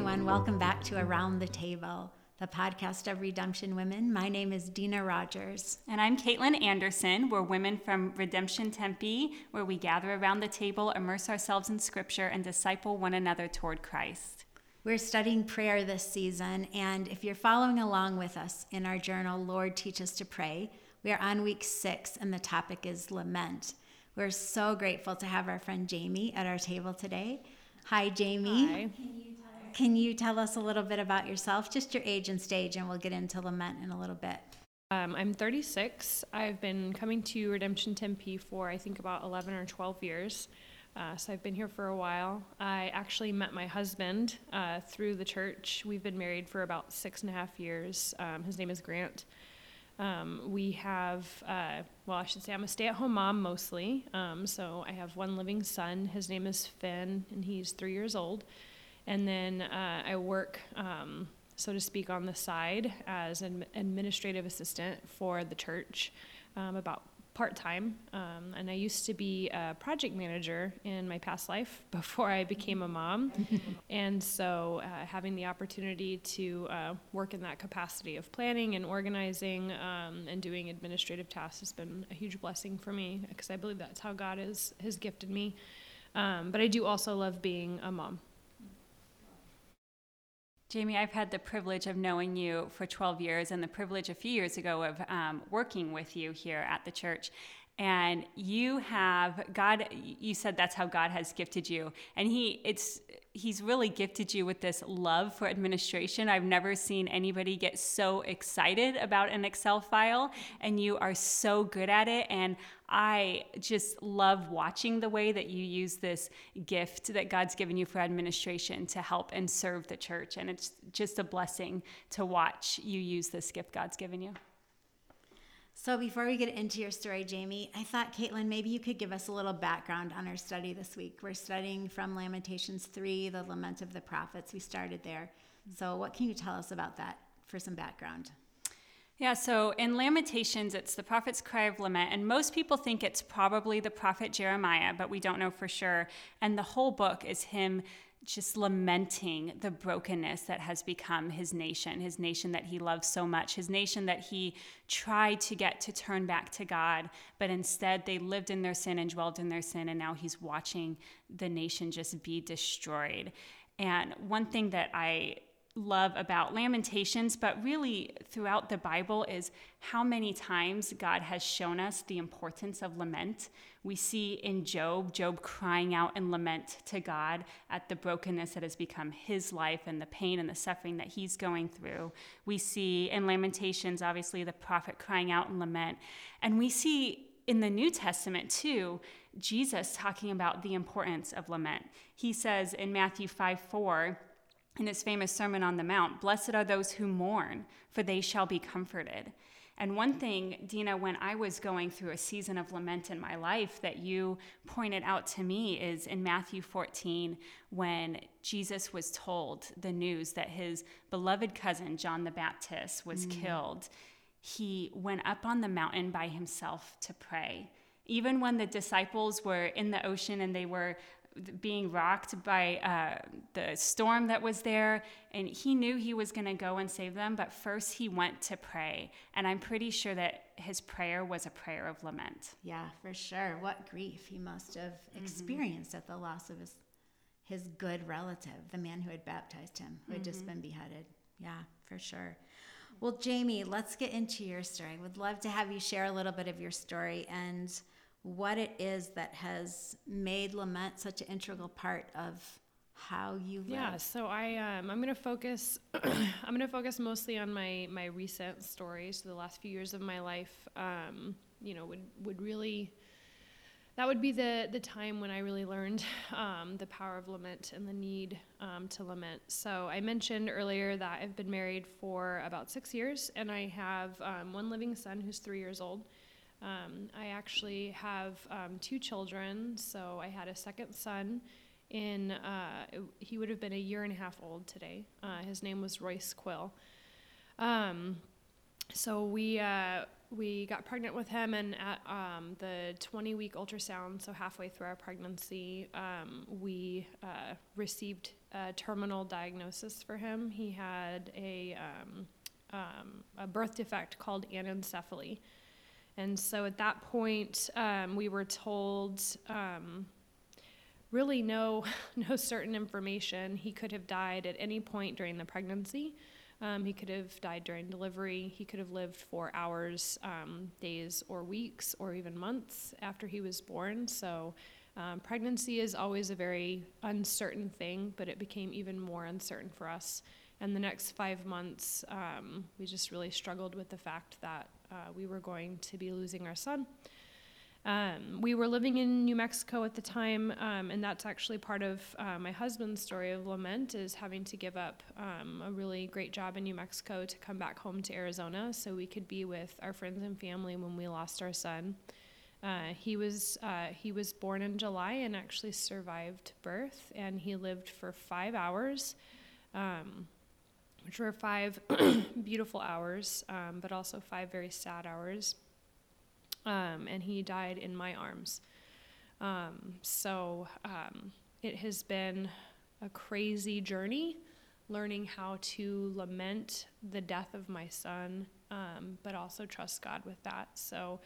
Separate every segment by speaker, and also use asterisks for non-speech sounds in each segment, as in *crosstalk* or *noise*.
Speaker 1: everyone. Welcome back to Around the Table, the podcast of Redemption Women. My name is Dina Rogers.
Speaker 2: And I'm Caitlin Anderson. We're women from Redemption Tempe, where we gather around the table, immerse ourselves in scripture, and disciple one another toward Christ.
Speaker 1: We're studying prayer this season, and if you're following along with us in our journal, Lord, Teach Us to Pray, we are on week six, and the topic is lament. We're so grateful to have our friend Jamie at our table today. Hi, Jamie.
Speaker 3: Hi.
Speaker 1: Can you tell us a little bit about yourself, just your age and stage, and we'll get into lament in a little bit?
Speaker 3: Um, I'm 36. I've been coming to Redemption Tempe for I think about 11 or 12 years. Uh, so I've been here for a while. I actually met my husband uh, through the church. We've been married for about six and a half years. Um, his name is Grant. Um, we have, uh, well, I should say I'm a stay at home mom mostly. Um, so I have one living son. His name is Finn, and he's three years old. And then uh, I work, um, so to speak, on the side as an administrative assistant for the church, um, about part time. Um, and I used to be a project manager in my past life *laughs* before I became a mom. *laughs* and so uh, having the opportunity to uh, work in that capacity of planning and organizing um, and doing administrative tasks has been a huge blessing for me because I believe that's how God is, has gifted me. Um, but I do also love being a mom.
Speaker 2: Jamie, I've had the privilege of knowing you for 12 years and the privilege a few years ago of um, working with you here at the church. And you have God, you said that's how God has gifted you. And He, it's, He's really gifted you with this love for administration. I've never seen anybody get so excited about an Excel file, and you are so good at it. And I just love watching the way that you use this gift that God's given you for administration to help and serve the church. And it's just a blessing to watch you use this gift God's given you.
Speaker 1: So, before we get into your story, Jamie, I thought, Caitlin, maybe you could give us a little background on our study this week. We're studying from Lamentations 3, the Lament of the Prophets. We started there. So, what can you tell us about that for some background?
Speaker 2: Yeah, so in Lamentations, it's the prophet's cry of lament, and most people think it's probably the prophet Jeremiah, but we don't know for sure. And the whole book is him just lamenting the brokenness that has become his nation, his nation that he loves so much, his nation that he tried to get to turn back to God, but instead they lived in their sin and dwelled in their sin, and now he's watching the nation just be destroyed. And one thing that I love about Lamentations, but really throughout the Bible, is how many times God has shown us the importance of lament. We see in Job, Job crying out in lament to God at the brokenness that has become his life and the pain and the suffering that he's going through. We see in Lamentations, obviously, the prophet crying out in lament. And we see in the New Testament, too, Jesus talking about the importance of lament. He says in Matthew 5 4, in his famous Sermon on the Mount Blessed are those who mourn, for they shall be comforted. And one thing, Dina, when I was going through a season of lament in my life that you pointed out to me is in Matthew 14, when Jesus was told the news that his beloved cousin, John the Baptist, was mm. killed. He went up on the mountain by himself to pray. Even when the disciples were in the ocean and they were being rocked by uh, the storm that was there. And he knew he was going to go and save them, but first he went to pray. And I'm pretty sure that his prayer was a prayer of lament.
Speaker 1: Yeah, for sure. What grief he must have mm-hmm. experienced at the loss of his, his good relative, the man who had baptized him, who had mm-hmm. just been beheaded. Yeah, for sure. Well, Jamie, let's get into your story. Would love to have you share a little bit of your story and what it is that has made lament such an integral part of how you live.
Speaker 3: Yeah, so I um, I'm going to focus *clears throat* I'm going to focus mostly on my my recent stories, the last few years of my life. Um, you know, would would really that would be the the time when I really learned um, the power of lament and the need um, to lament. So I mentioned earlier that I've been married for about six years, and I have um, one living son who's three years old. Um, I actually have um, two children, so I had a second son. In uh, he would have been a year and a half old today. Uh, his name was Royce Quill. Um, so we uh, we got pregnant with him, and at um, the 20 week ultrasound, so halfway through our pregnancy, um, we uh, received a terminal diagnosis for him. He had a, um, a birth defect called anencephaly. And so at that point, um, we were told um, really no, *laughs* no certain information. He could have died at any point during the pregnancy. Um, he could have died during delivery. He could have lived for hours, um, days, or weeks, or even months after he was born. So, um, pregnancy is always a very uncertain thing, but it became even more uncertain for us. And the next five months, um, we just really struggled with the fact that uh, we were going to be losing our son. Um, we were living in New Mexico at the time, um, and that's actually part of uh, my husband's story of lament is having to give up um, a really great job in New Mexico to come back home to Arizona so we could be with our friends and family when we lost our son. Uh, he was uh, he was born in July and actually survived birth, and he lived for five hours, um, which were five *clears throat* beautiful hours, um, but also five very sad hours um, and he died in my arms. Um, so um, it has been a crazy journey learning how to lament the death of my son, um, but also trust God with that. So,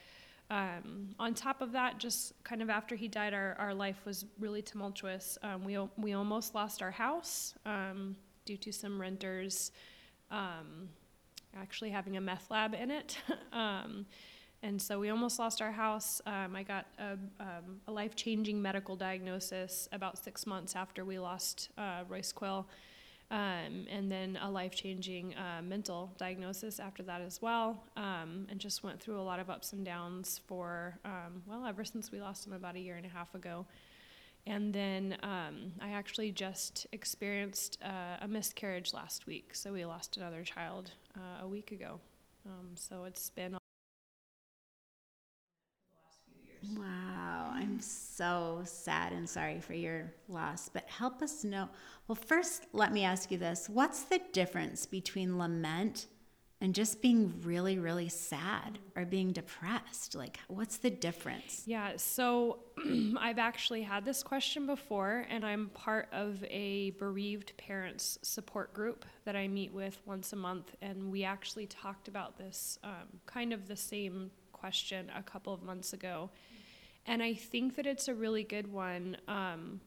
Speaker 3: um, on top of that, just kind of after he died, our, our life was really tumultuous. Um, we, we almost lost our house due to some renters actually having a meth lab in it. *laughs* And so we almost lost our house. Um, I got a, um, a life changing medical diagnosis about six months after we lost uh, Royce Quill. Um, and then a life changing uh, mental diagnosis after that as well. Um, and just went through a lot of ups and downs for, um, well, ever since we lost him about a year and a half ago. And then um, I actually just experienced uh, a miscarriage last week. So we lost another child uh, a week ago. so it's been
Speaker 1: Wow, I'm so sad and sorry for your loss, but help us know. Well, first, let me ask you this What's the difference between lament and just being really, really sad or being depressed? Like, what's the difference?
Speaker 3: Yeah, so *clears throat* I've actually had this question before, and I'm part of a bereaved parents support group that I meet with once a month, and we actually talked about this um, kind of the same question a couple of months ago and I think that it's a really good one. Um,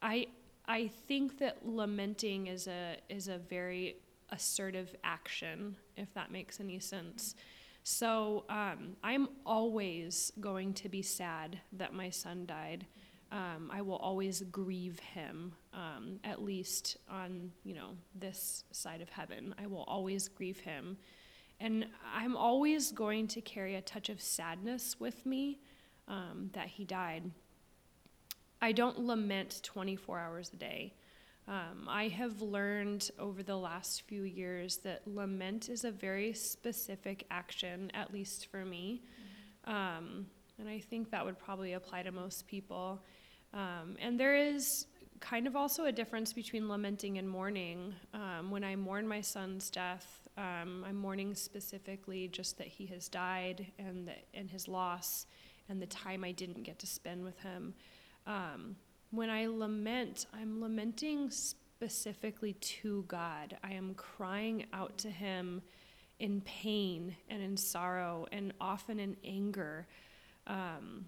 Speaker 3: I I think that lamenting is a is a very assertive action, if that makes any sense. So um, I'm always going to be sad that my son died. Um, I will always grieve him, um, at least on you know this side of heaven. I will always grieve him, and I'm always going to carry a touch of sadness with me um, that he died. I don't lament 24 hours a day. Um, I have learned over the last few years that lament is a very specific action, at least for me. Um, and I think that would probably apply to most people. Um, and there is kind of also a difference between lamenting and mourning. Um, when I mourn my son's death, um, I'm mourning specifically just that he has died and, the, and his loss and the time I didn't get to spend with him. When I lament, I'm lamenting specifically to God. I am crying out to Him in pain and in sorrow and often in anger. Um,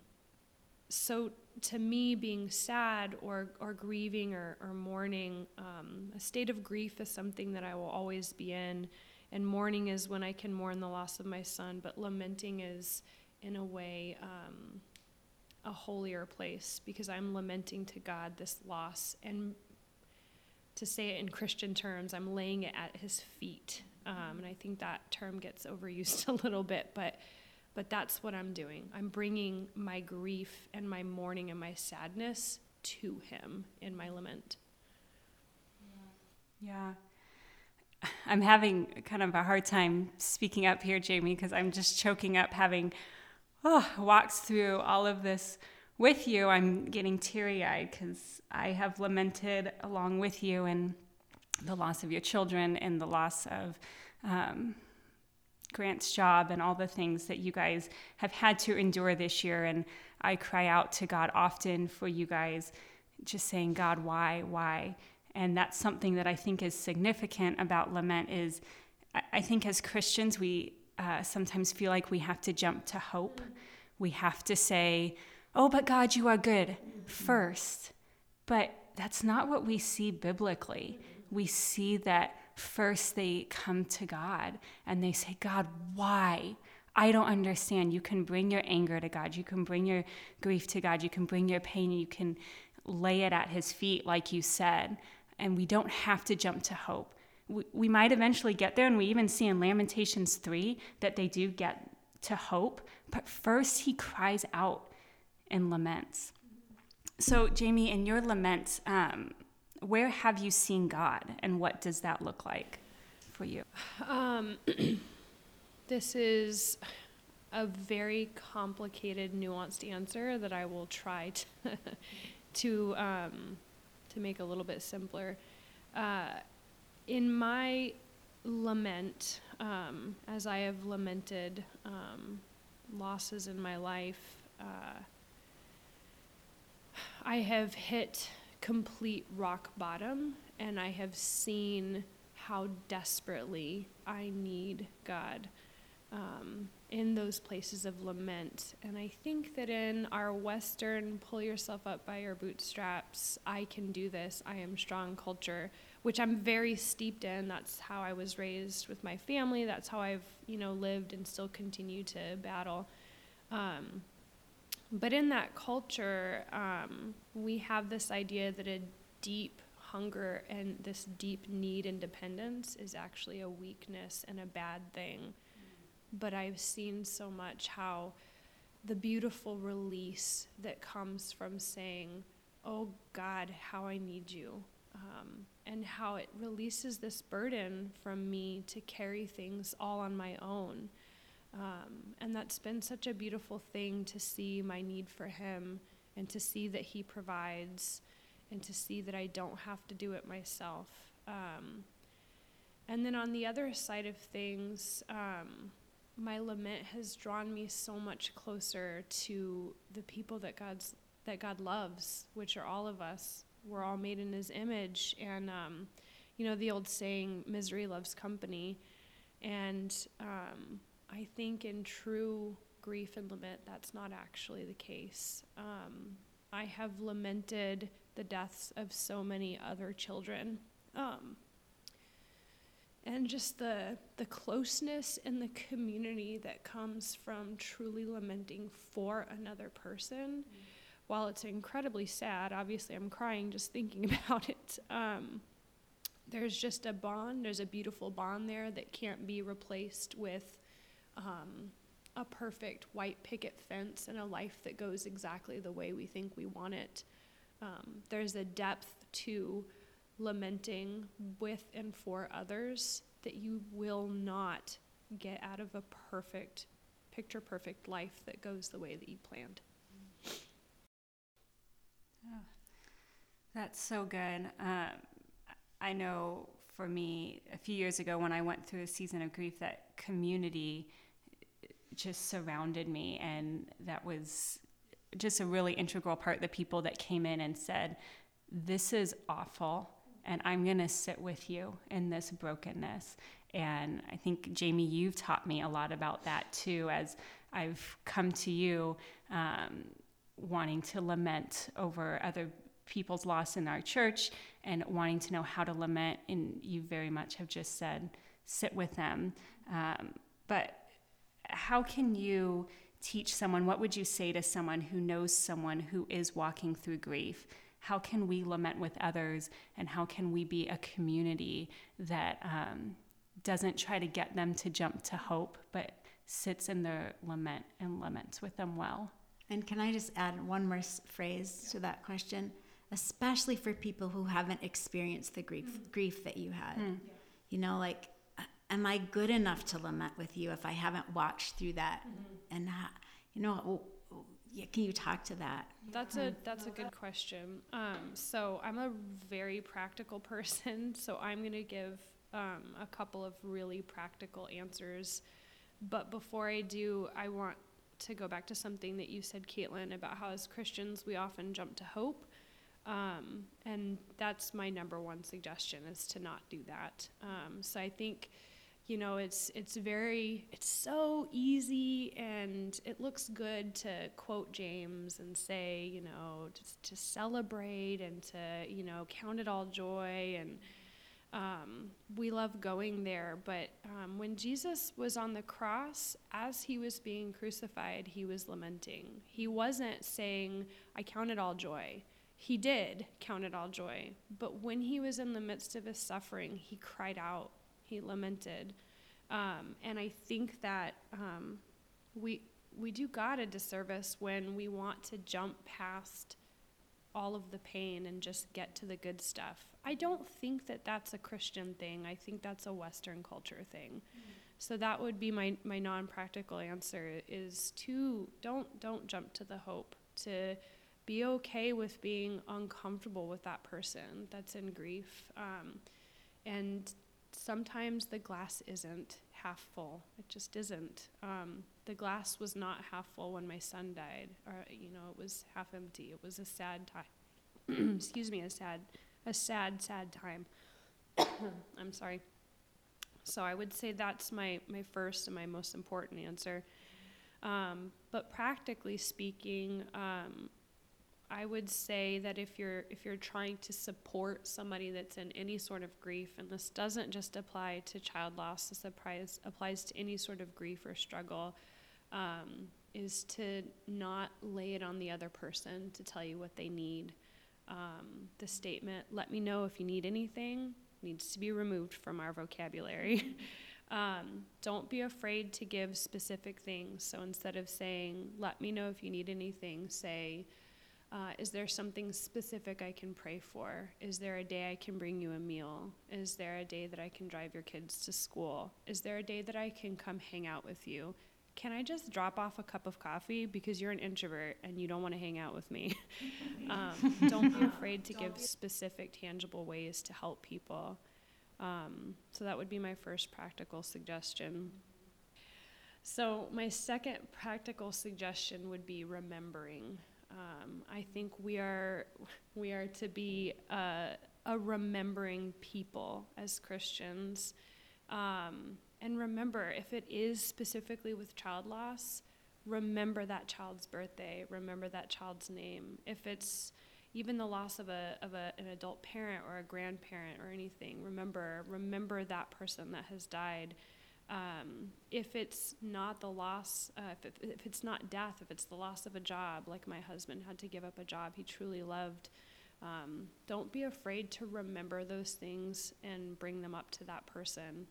Speaker 3: so, to me, being sad or, or grieving or, or mourning, um, a state of grief is something that I will always be in. And mourning is when I can mourn the loss of my son, but lamenting is in a way um, a holier place because I'm lamenting to God this loss. And to say it in Christian terms, I'm laying it at his feet. Um, and I think that term gets overused *laughs* a little bit, but but that's what I'm doing. I'm bringing my grief and my mourning and my sadness to him in my lament.
Speaker 2: Yeah. *sighs* I'm having kind of a hard time speaking up here, Jamie, because I'm just choking up having oh, walks through all of this with you, I'm getting teary eyed because I have lamented along with you and the loss of your children and the loss of um, Grant's job and all the things that you guys have had to endure this year. And I cry out to God often for you guys, just saying, God, why, why? And that's something that I think is significant about lament is I think as Christians, we uh, sometimes feel like we have to jump to hope. We have to say, oh, but God, you are good first. But that's not what we see biblically. We see that first they come to God and they say, God, why? I don't understand. You can bring your anger to God. You can bring your grief to God. You can bring your pain. You can lay it at His feet, like you said. And we don't have to jump to hope. We, we might eventually get there, and we even see in Lamentations 3 that they do get to hope. But first, He cries out and laments. So, Jamie, in your lament, um, where have you seen God, and what does that look like for you?
Speaker 3: Um, *clears throat* this is a very complicated, nuanced answer that I will try to *laughs* to um, to make a little bit simpler. Uh, in my lament, um, as I have lamented um, losses in my life, uh, I have hit complete rock bottom, and I have seen how desperately I need God um, in those places of lament. And I think that in our Western pull yourself up by your bootstraps, I can do this, I am strong culture, which I'm very steeped in. That's how I was raised with my family. That's how I've, you know, lived and still continue to battle. Um, but in that culture, um, we have this idea that a deep hunger and this deep need and dependence is actually a weakness and a bad thing but I've seen so much how the beautiful release that comes from saying, Oh God, how I need you. Um, and how it releases this burden from me to carry things all on my own. Um, and that's been such a beautiful thing to see my need for Him and to see that He provides and to see that I don't have to do it myself. Um, and then on the other side of things, um, my lament has drawn me so much closer to the people that God's that God loves, which are all of us. We're all made in His image, and um, you know the old saying, "Misery loves company," and um, I think in true grief and lament, that's not actually the case. Um, I have lamented the deaths of so many other children. Um, and just the the closeness and the community that comes from truly lamenting for another person. Mm-hmm. While it's incredibly sad, obviously I'm crying just thinking *laughs* about it. Um, there's just a bond. There's a beautiful bond there that can't be replaced with um, a perfect white picket fence and a life that goes exactly the way we think we want it. Um, there's a depth to lamenting with and for others that you will not get out of a perfect, picture perfect life that goes the way that you planned.
Speaker 2: That's so good. Um, I know for me, a few years ago when I went through a season of grief, that community just surrounded me, and that was just a really integral part. The people that came in and said, This is awful and I'm going to sit with you in this brokenness. And I think, Jamie, you've taught me a lot about that too, as I've come to you um, wanting to lament over other people's loss in our church and wanting to know how to lament. And you very much have just said, sit with them. Um, but how can you teach someone? What would you say to someone who knows someone who is walking through grief? how can we lament with others and how can we be a community that um, doesn't try to get them to jump to hope but sits in their lament and laments with them well
Speaker 1: and can i just add one more phrase to that question especially for people who haven't experienced the grief mm-hmm. grief that you had mm. you know like am i good enough to lament with you if i haven't watched through that mm-hmm. and you know yeah, can you talk to that?
Speaker 3: That's a that's a good question. Um, so I'm a very practical *laughs* person, so I'm going to give um, a couple of really practical answers. But before I do, I want to go back to something that you said, Caitlin, about how as Christians we often jump to hope. Um, and that's my number one suggestion is to not do that. Um, so I think, you know, it's it's very it's so easy and it looks good to quote James and say, you know, just to celebrate and to you know count it all joy and um, we love going there. But um, when Jesus was on the cross, as he was being crucified, he was lamenting. He wasn't saying, I count it all joy. He did count it all joy. But when he was in the midst of his suffering, he cried out, he lamented. Um, and I think that um, we, we do God a disservice when we want to jump past all of the pain and just get to the good stuff. I don't think that that's a Christian thing. I think that's a Western culture thing. Mm-hmm. So that would be my, my non-practical answer is to don't don't jump to the hope to be okay with being uncomfortable with that person that's in grief. Um, and sometimes the glass isn't half full. It just isn't. Um, the glass was not half full when my son died, or you know, it was half empty. It was a sad time. *clears throat* Excuse me, a sad, a sad, sad time. *coughs* I'm sorry. So I would say that's my my first and my most important answer. Um, but practically speaking, um, I would say that if you're if you're trying to support somebody that's in any sort of grief, and this doesn't just apply to child loss, this applies applies to any sort of grief or struggle, um, is to not lay it on the other person to tell you what they need. Um, the statement "Let me know if you need anything" needs to be removed from our vocabulary. *laughs* Um, don't be afraid to give specific things. So instead of saying, let me know if you need anything, say, uh, is there something specific I can pray for? Is there a day I can bring you a meal? Is there a day that I can drive your kids to school? Is there a day that I can come hang out with you? Can I just drop off a cup of coffee because you're an introvert and you don't want to hang out with me? *laughs* um, don't be *laughs* afraid to give specific, tangible ways to help people. Um, so that would be my first practical suggestion. So, my second practical suggestion would be remembering. Um, I think we are we are to be a, a remembering people as Christians, um, and remember if it is specifically with child loss, remember that child's birthday, remember that child's name. If it's even the loss of a of a, an adult parent or a grandparent or anything, remember remember that person that has died um, if it's not the loss, uh, if, it, if it's not death, if it's the loss of a job, like my husband had to give up a job he truly loved, um, don't be afraid to remember those things and bring them up to that person.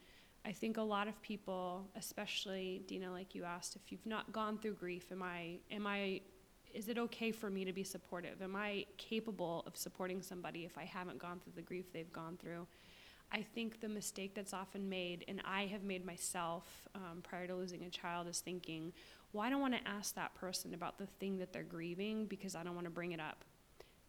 Speaker 3: I think a lot of people, especially Dina, like you asked, if you've not gone through grief, am I, am I, is it okay for me to be supportive? Am I capable of supporting somebody if I haven't gone through the grief they've gone through? I think the mistake that's often made, and I have made myself um, prior to losing a child, is thinking, well, I don't want to ask that person about the thing that they're grieving because I don't want to bring it up.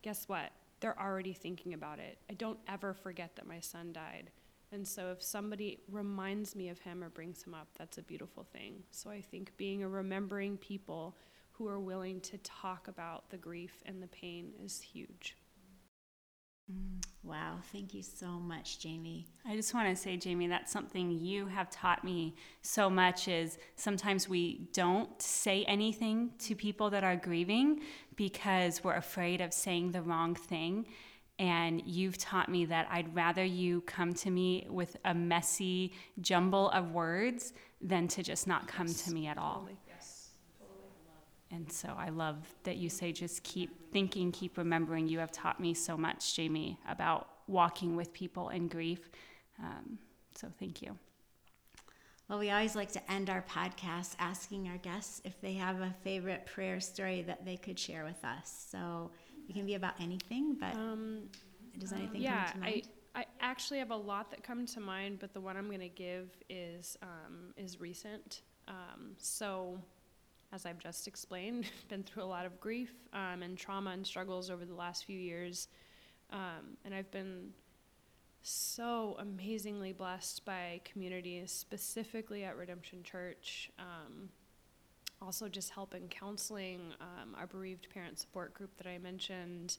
Speaker 3: Guess what? They're already thinking about it. I don't ever forget that my son died. And so if somebody reminds me of him or brings him up, that's a beautiful thing. So I think being a remembering people who are willing to talk about the grief and the pain is huge.
Speaker 1: Mm, wow, thank you so much, Jamie.
Speaker 2: I just want to say, Jamie, that's something you have taught me so much is sometimes we don't say anything to people that are grieving because we're afraid of saying the wrong thing. And you've taught me that I'd rather you come to me with a messy jumble of words than to just not come yes, to me at all. Totally. And so I love that you say just keep thinking, keep remembering. You have taught me so much, Jamie, about walking with people in grief. Um, so thank you.
Speaker 1: Well, we always like to end our podcast asking our guests if they have a favorite prayer story that they could share with us. So it can be about anything, but um, does anything yeah, come to mind?
Speaker 3: I, I actually have a lot that come to mind, but the one I'm going to give is um, is recent. Um, so as I've just explained, *laughs* been through a lot of grief um, and trauma and struggles over the last few years. Um, and I've been so amazingly blessed by communities, specifically at Redemption Church. Um, also, just help in counseling, um, our bereaved parent support group that I mentioned.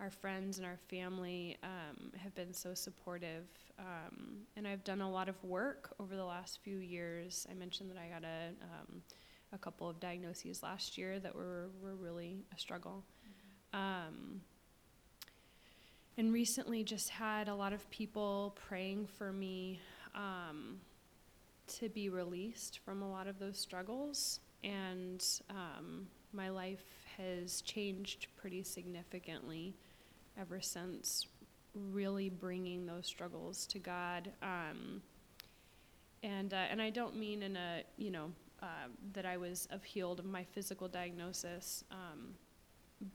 Speaker 3: our friends and our family um, have been so supportive. Um, and I've done a lot of work over the last few years. I mentioned that I got a, a couple of diagnoses last year that were, were really a struggle. Um, and recently just had a lot of people praying for me um, to be released from a lot of those struggles. And um, my life has changed pretty significantly ever since really bringing those struggles to God. Um, and uh, and I don't mean in a you know uh, that I was healed of my physical diagnosis, um,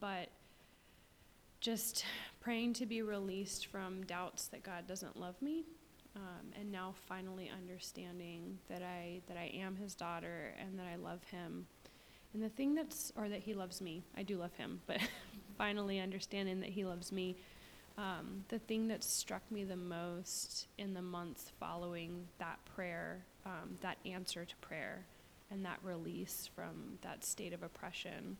Speaker 3: but just praying to be released from doubts that God doesn't love me, um, and now finally understanding that I that I am His daughter and that I love Him. And the thing that's, or that He loves me, I do love Him, *laughs* but finally understanding that He loves me um, the thing that struck me the most in the months following that prayer, um, that answer to prayer, and that release from that state of oppression,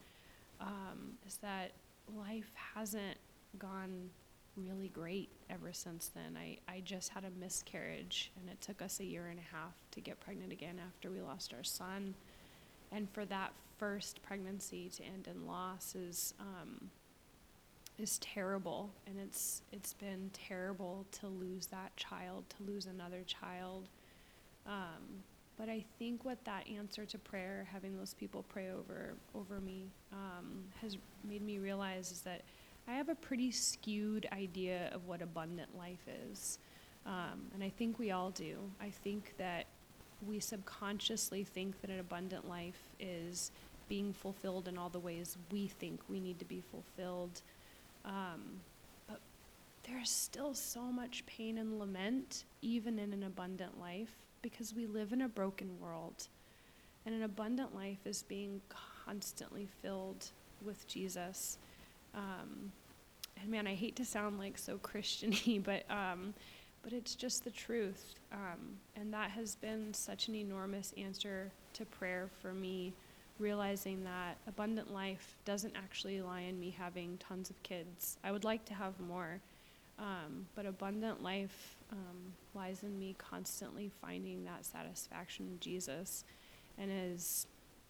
Speaker 3: um, is that life hasn't gone really great ever since then. I, I just had a miscarriage, and it took us a year and a half to get pregnant again after we lost our son. And for that first pregnancy to end in loss is um, is terrible and it's it's been terrible to lose that child to lose another child um, but I think what that answer to prayer having those people pray over over me um, has made me realize is that I have a pretty skewed idea of what abundant life is. Um, and I think we all do. I think that we subconsciously think that an abundant life is being fulfilled in all the ways we think we need to be fulfilled. Um, but there's still so much pain and lament, even in an abundant life, because we live in a broken world. And an abundant life is being constantly filled with Jesus. Um, and man, I hate to sound like so Christiany, *laughs* but um, but it's just the truth. Um, and that has been such an enormous answer to prayer for me realizing that abundant life doesn't actually lie in me having tons of kids. I would like to have more, um, but abundant life um, lies in me constantly finding that satisfaction in Jesus. And as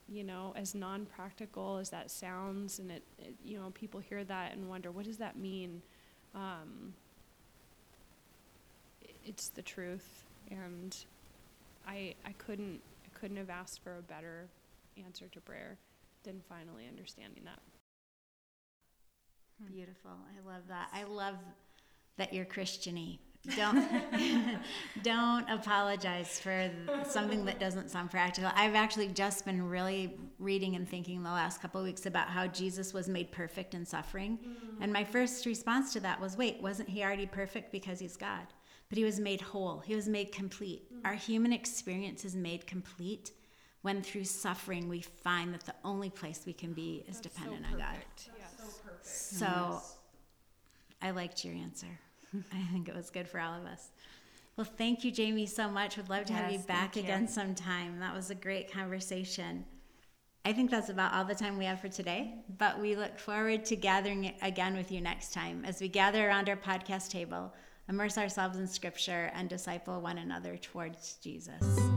Speaker 3: you know, as non-practical as that sounds, and it, it you know, people hear that and wonder, what does that mean? Um, it's the truth, and I I couldn't I couldn't have asked for a better answer to prayer than finally understanding that.
Speaker 1: Beautiful. I love that. I love that you're Christiany. Don't *laughs* don't apologize for something that doesn't sound practical. I've actually just been really reading and thinking the last couple of weeks about how Jesus was made perfect in suffering. Mm. And my first response to that was, wait, wasn't he already perfect because he's God? But he was made whole. He was made complete. Mm. Our human experience is made complete when through suffering we find that the only place we can be is That's dependent so on God.
Speaker 3: Yes. So perfect.
Speaker 1: So yes. I liked your answer. *laughs* I think it was good for all of us. Well, thank you, Jamie, so much. Would love to yes, have you back again you. sometime. That was a great conversation. I think that's about all the time we have for today, but we look forward to gathering again with you next time as we gather around our podcast table, immerse ourselves in scripture, and disciple one another towards Jesus.